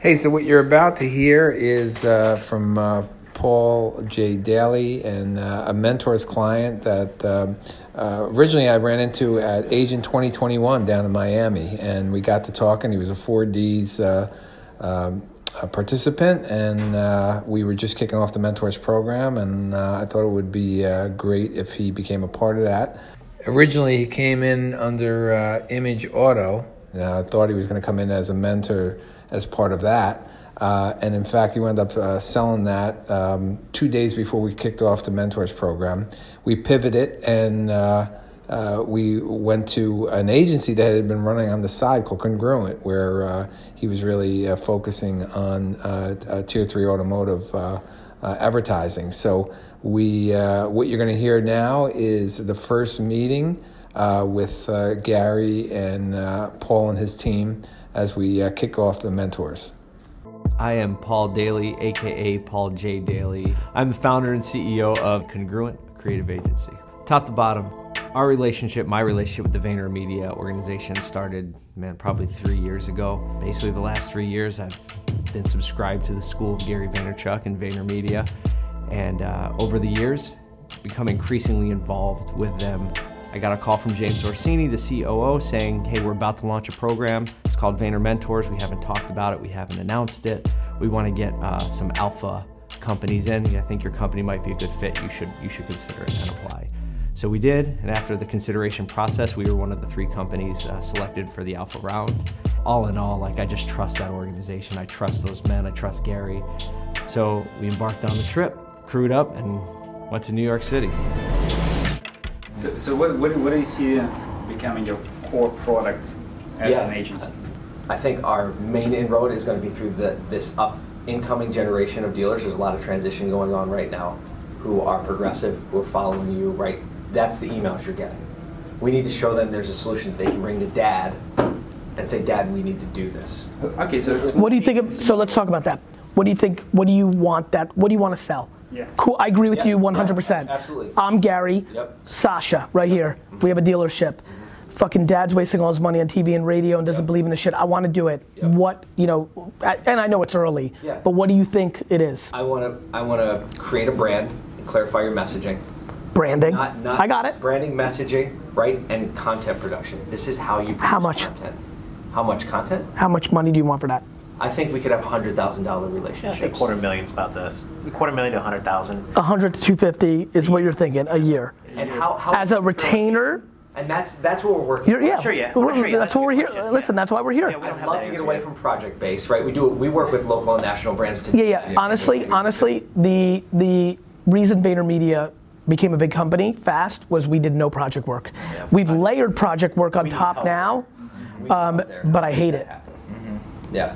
Hey, so what you're about to hear is uh, from uh, Paul J. Daly and uh, a mentor's client that um, uh, originally I ran into at Agent 2021 down in Miami. And we got to talking. He was a 4Ds uh, um, a participant, and uh, we were just kicking off the mentors program. And I thought it would be great if he became a part of that. Originally, he came in under Image Auto. I thought he was going to come in as a mentor as part of that. Uh, and in fact, he wound up uh, selling that um, two days before we kicked off the mentors program. We pivoted and uh, uh we went to an agency that had been running on the side called Congruent, where uh, he was really uh, focusing on tier three automotive advertising. So we, what you're going to hear now is the first meeting with Gary and Paul and his team as we uh, kick off the mentors. I am Paul Daly, aka Paul J. Daly. I'm the founder and CEO of Congruent Creative Agency. Top to bottom, our relationship, my relationship with the VaynerMedia organization started, man, probably three years ago. Basically, the last three years, I've been subscribed to the school of Gary Vaynerchuk and VaynerMedia. And uh, over the years, become increasingly involved with them I got a call from James Orsini, the COO, saying, hey, we're about to launch a program. It's called Vayner Mentors. We haven't talked about it. We haven't announced it. We want to get uh, some alpha companies in. I think your company might be a good fit. You should, you should consider it and apply. So we did, and after the consideration process, we were one of the three companies uh, selected for the alpha round. All in all, like I just trust that organization. I trust those men. I trust Gary. So we embarked on the trip, crewed up, and went to New York City. So, so what, what, what do you see becoming your core product as yeah. an agency? I think our main inroad is going to be through the, this up incoming generation of dealers. There's a lot of transition going on right now who are progressive, who are following you, right? That's the emails you're getting. We need to show them there's a solution that they can bring to dad and say, Dad, we need to do this. Okay, so what do you think of, so let's talk about that. What do you think, what do you want that, what do you want to sell? Yeah. Cool. I agree with yeah, you 100%. Yeah, absolutely. I'm Gary. Yep. Sasha, right here. Mm-hmm. We have a dealership. Mm-hmm. Fucking dad's wasting all his money on TV and radio and doesn't yep. believe in the shit. I want to do it. What you know? And I know it's early. Yeah. But what do you think it is? I want to. I want to create a brand and clarify your messaging. Branding. Not, not I got it. Branding, messaging, right, and content production. This is how you. How much? Content. How much content? How much money do you want for that? I think we could have hundred thousand dollar relationships. Yeah, a quarter million's about this. A quarter million to a hundred thousand. A hundred to two fifty is what you're thinking a year. And how, how as a retainer. And that's that's what we're working. You're, yeah, sure, yeah. We're, sure, yeah. That's, what we're here. Question. Listen, that's why we're here. Yeah, we I'd love to get away from project based, right? We do we work with local and national brands to. Yeah, yeah. honestly, honestly, the the reason VaynerMedia became a big company fast was we did no project work. Yeah, We've layered project work on top now, mm-hmm. um, but I hate it. Mm-hmm. Yeah.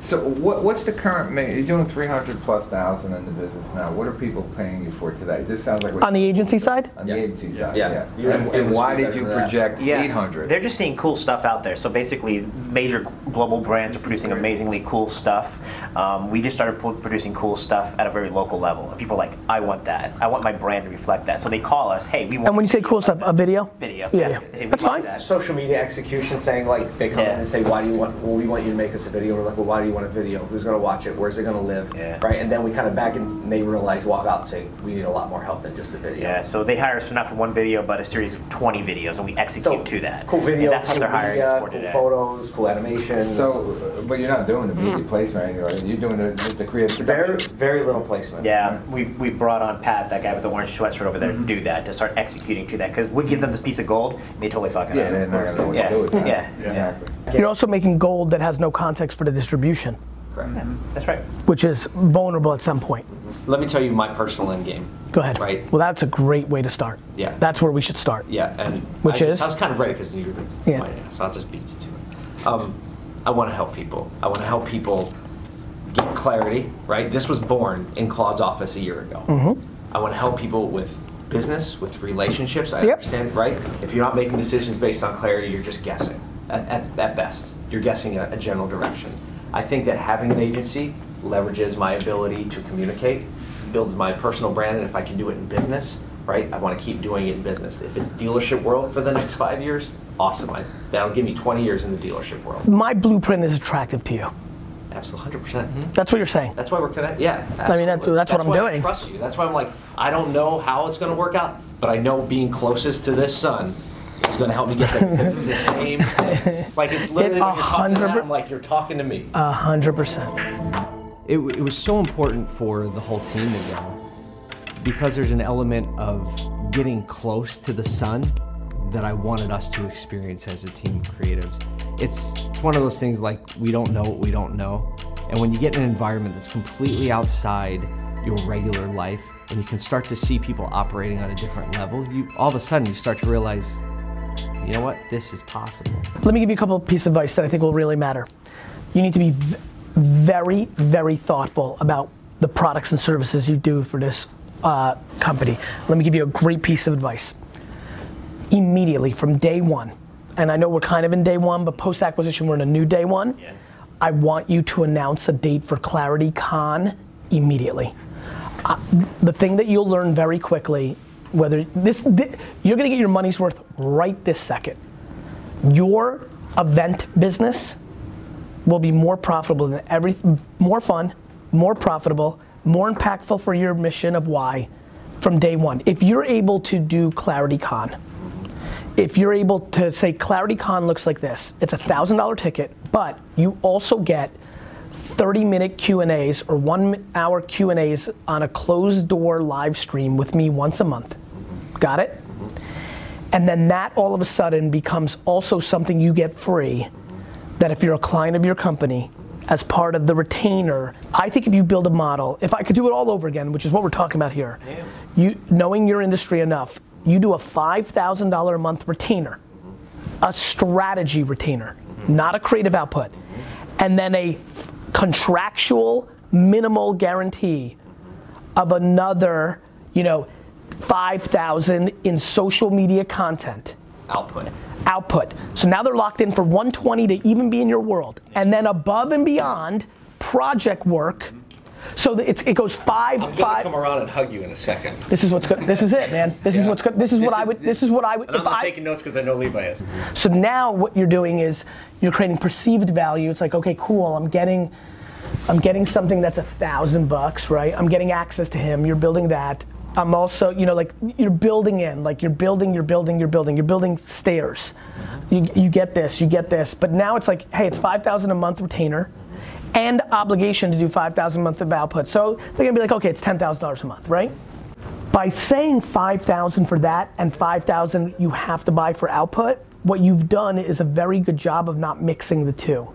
So what, what's the current, main you're doing 300 plus thousand in the business now. What are people paying you for today? This sounds like. On the agency side? On the agency side, yeah. yeah. And, and why did you project yeah. 800? They're just seeing cool stuff out there. So basically, major global brands are producing amazingly cool stuff. Um, we just started producing cool stuff at a very local level. And people are like, I want that. I want my brand to reflect that. So they call us, hey, we want. And when you say cool stuff, a video? Video. Yeah, yeah. Say, That's fine. That. Social media execution saying like, they come in and say, why do you want, well, we want you to make us a video. We're like, well, why do you want a video? Who's going to watch it? Where's it going to live? Yeah. Right. And then we kind of back and they realize, walk out and say, we need a lot more help than just a video. Yeah. So they hire us for not for one video, but a series of 20 videos, and we execute so, to that. Cool videos. And that's what they're hiring us for cool today. photos, cool animations. So, but you're not doing the media mm. placement anyway. You're doing the, the creative. Very, very little placement. Yeah. We, we brought on Pat, that guy with the orange sweatshirt over there, mm-hmm. to do that, to start executing to that. Because we give them this piece of gold, and they totally fuck it yeah, up. They're not gonna know what yeah. to do with it. Yeah. yeah. yeah. You're also making gold that has no context for the distribution. Correct. That's right. Which is vulnerable at some point. Let me tell you my personal end game. Go ahead. Right. Well, that's a great way to start. Yeah. That's where we should start. Yeah, and which I, is I was kind of ready because you were yeah. my so I'll just beat you to it. Um, I want to help people. I want to help people get clarity. Right. This was born in Claude's office a year ago. Mm-hmm. I want to help people with business, with relationships. I yep. understand. Right. If you're not making decisions based on clarity, you're just guessing. At, at, at best, you're guessing a, a general direction. I think that having an agency leverages my ability to communicate, builds my personal brand, and if I can do it in business, right, I want to keep doing it in business. If it's dealership world for the next five years, awesome. I, that'll give me 20 years in the dealership world. My blueprint is attractive to you. Absolutely, 100 percent. Mm-hmm. That's what you're saying. That's why we're connected. Yeah. I mean, that's- absolutely. that's what I'm why doing. I trust you. That's why I'm like, I don't know how it's going to work out, but I know being closest to this sun is going to help me get there. Because it's the same. thing. Like it's literally It when you're talking to a hundred- I'm like, you're talking to me. A hundred percent. it, it was so important for the whole team to go because there's an element of getting close to the sun that I wanted us to experience as a team of creatives. It's, it's one of those things like we don't know what we don't know. And when you get in an environment that's completely outside your regular life and you can start to see people operating on a different level, you all of a sudden you start to realize, you know what, this is possible. Let me give you a couple of pieces of advice that I think will really matter. You need to be v- very, very thoughtful about the products and services you do for this uh, company. Let me give you a great piece of advice. Immediately from day one, and I know we're kind of in day one, but post acquisition, we're in a new day one. I want you to announce a date for Clarity Con immediately. Uh, the thing that you'll learn very quickly, whether this, thi- you're gonna get your money's worth right this second your event business will be more profitable than every more fun, more profitable, more impactful for your mission of why from day one. If you're able to do ClarityCon, if you're able to say ClarityCon looks like this, it's a thousand dollar ticket, but you also get 30 minute Q and A's or one hour Q and A's on a closed door live stream with me once a month. Got it? And then that all of a sudden becomes also something you get free. That if you're a client of your company, as part of the retainer, I think if you build a model, if I could do it all over again, which is what we're talking about here, you knowing your industry enough, you do a $5,000 a month retainer, a strategy retainer, not a creative output, and then a contractual minimal guarantee of another, you know, 5,000 in social media content Output. output. So now they're locked in for 120 to even be in your world. And then above and beyond, project work. So it's, it goes 5 I'm gonna five. come around and hug you in a second. This is what's good. This is it, man. This is what's good. This is what I would. This is what I would. I'm not I, taking notes because I know Levi is. so now what you're doing is you're creating perceived value. It's like, okay, cool. I'm getting, I'm getting something that's a thousand bucks, right? I'm getting access to him. You're building that. I'm also, you know, like you're building in, like you're building, you're building, you're building, you're building stairs. You, you get this, you get this. But now it's like, hey, it's 5,000 a month retainer and obligation to do 5,000 a month of output. So they're gonna be like, okay, it's $10,000 a month, right? by saying 5000 for that and 5000 you have to buy for output what you've done is a very good job of not mixing the two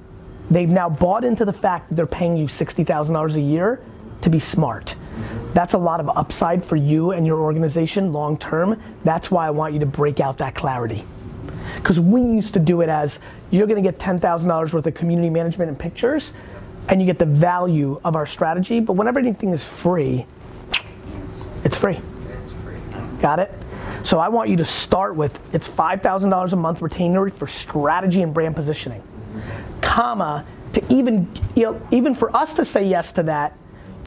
they've now bought into the fact that they're paying you $60000 a year to be smart that's a lot of upside for you and your organization long term that's why i want you to break out that clarity because we used to do it as you're to get $10,000 worth of community management and pictures, and you get the value of our strategy. But whenever anything is free, it's free. Got it? So I want you to start with it's $5,000 a month retainer for strategy and brand positioning, comma, to even, you know, even for us to say yes to that,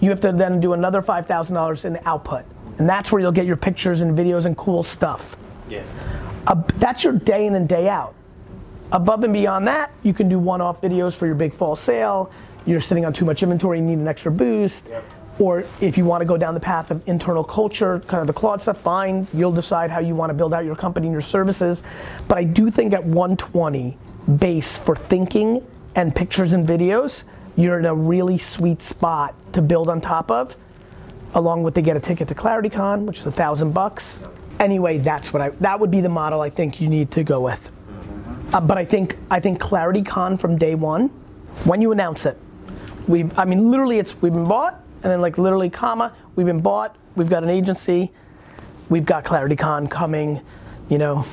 you have to then do another $5,000 in output. And that's where you'll get your pictures and videos and cool stuff. Yeah. Uh, that's your day in and day out. Above and beyond that, you can do one-off videos for your big fall sale. You're sitting on too much inventory, you need an extra boost. Or if you want to go down the path of internal culture, kind of the Claude stuff, fine. You'll decide how you want to build out your company and your services. But I do think at 120 base for thinking and pictures and videos, you're in a really sweet spot to build on top of along with they get a ticket to ClarityCon, which is a thousand bucks. Anyway, that's what I that would be the model I think you need to go with. Uh, but I think I think ClarityCon from day one, when you announce it, we I mean literally it's we've been bought and then like literally comma we've been bought we've got an agency, we've got ClarityCon coming, you know,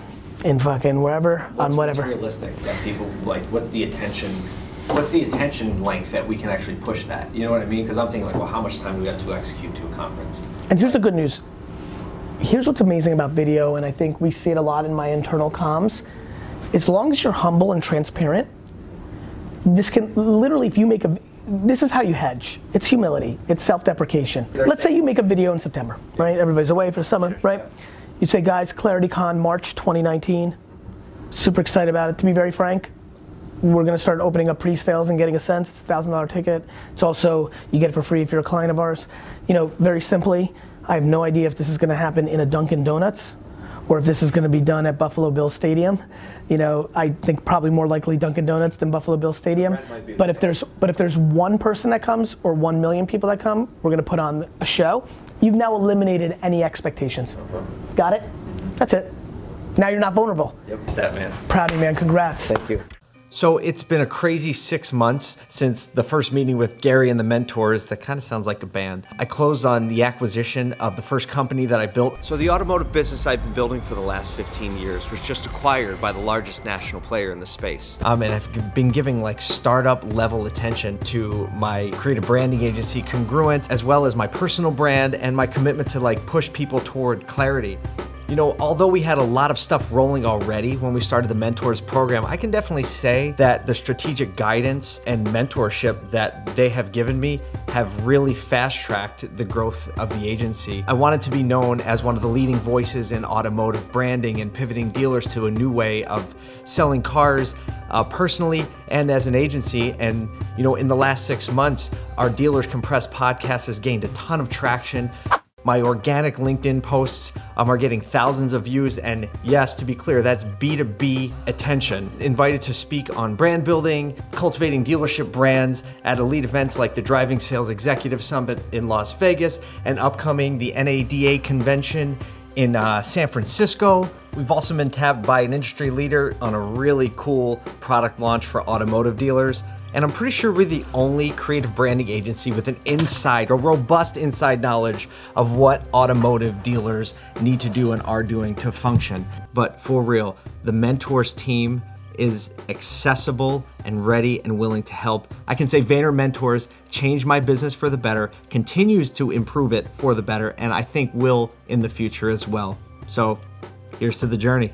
in fucking wherever What's, on whatever. What's realistic that people like? What's the attention? What's the attention length that we can actually push that? You know what I mean? Because I'm thinking like, well, how much time do we have to execute to a conference? And here's the good news. Here's what's amazing about video, and I think we see it a lot in my internal comms. As long as you're humble and transparent, this can literally, if you make a, this is how you hedge. It's humility. It's self-deprecation. Let's say you make a video in September, right? Everybody's away for the summer, right? You say, guys, ClarityCon, March 2019. Super excited about it. To be very frank, we're going to start opening up pre-sales and getting a sense. It's a thousand dollar ticket. It's also you get it for free if you're a client of ours. You know, very simply, I have no idea if this is going to happen in a Dunkin' Donuts or if this is going to be done at Buffalo Bills Stadium. You know, I think probably more likely Dunkin' Donuts than Buffalo Bills Stadium. But if there's but if there's one person that comes or one million people that come, we're going to put on a show. You've now eliminated any expectations. Uh-huh. Got it? That's it. Now you're not vulnerable. Yep, that man. Proud of you, man. Congrats. Thank you. So it's been a crazy six months since the first meeting with Gary and the mentors. That kind of sounds like a band. I closed on the acquisition of the first company that I built. So the automotive business I've been building for the last 15 years was just acquired by the largest national player in the space. Um, and I've been giving like startup level attention to my creative branding agency Congruent, as well as my personal brand and my commitment to like push people toward clarity. You know, although we had a lot of stuff rolling already when we started the Mentors program, I can definitely say that the strategic guidance and mentorship that they have given me have really fast tracked the growth of the agency. I wanted to be known as one of the leading voices in automotive branding and pivoting dealers to a new way of selling cars uh, personally and as an agency. And, you know, in the last six months, our Dealers Compressed podcast has gained a ton of traction. My organic LinkedIn posts um, are getting thousands of views, and yes, to be clear, that's B2B attention. Invited to speak on brand building, cultivating dealership brands at elite events like the Driving Sales Executive Summit in Las Vegas and upcoming the NADA convention in uh, San Francisco. We've also been tapped by an industry leader on a really cool product launch for automotive dealers. And I'm pretty sure we're the only creative branding agency with an inside, a robust inside knowledge of what automotive dealers need to do and are doing to function. But for real, the Mentors team is accessible and ready and willing to help. I can say Vayner Mentors changed my business for the better, continues to improve it for the better, and I think will in the future as well. So here's to the journey.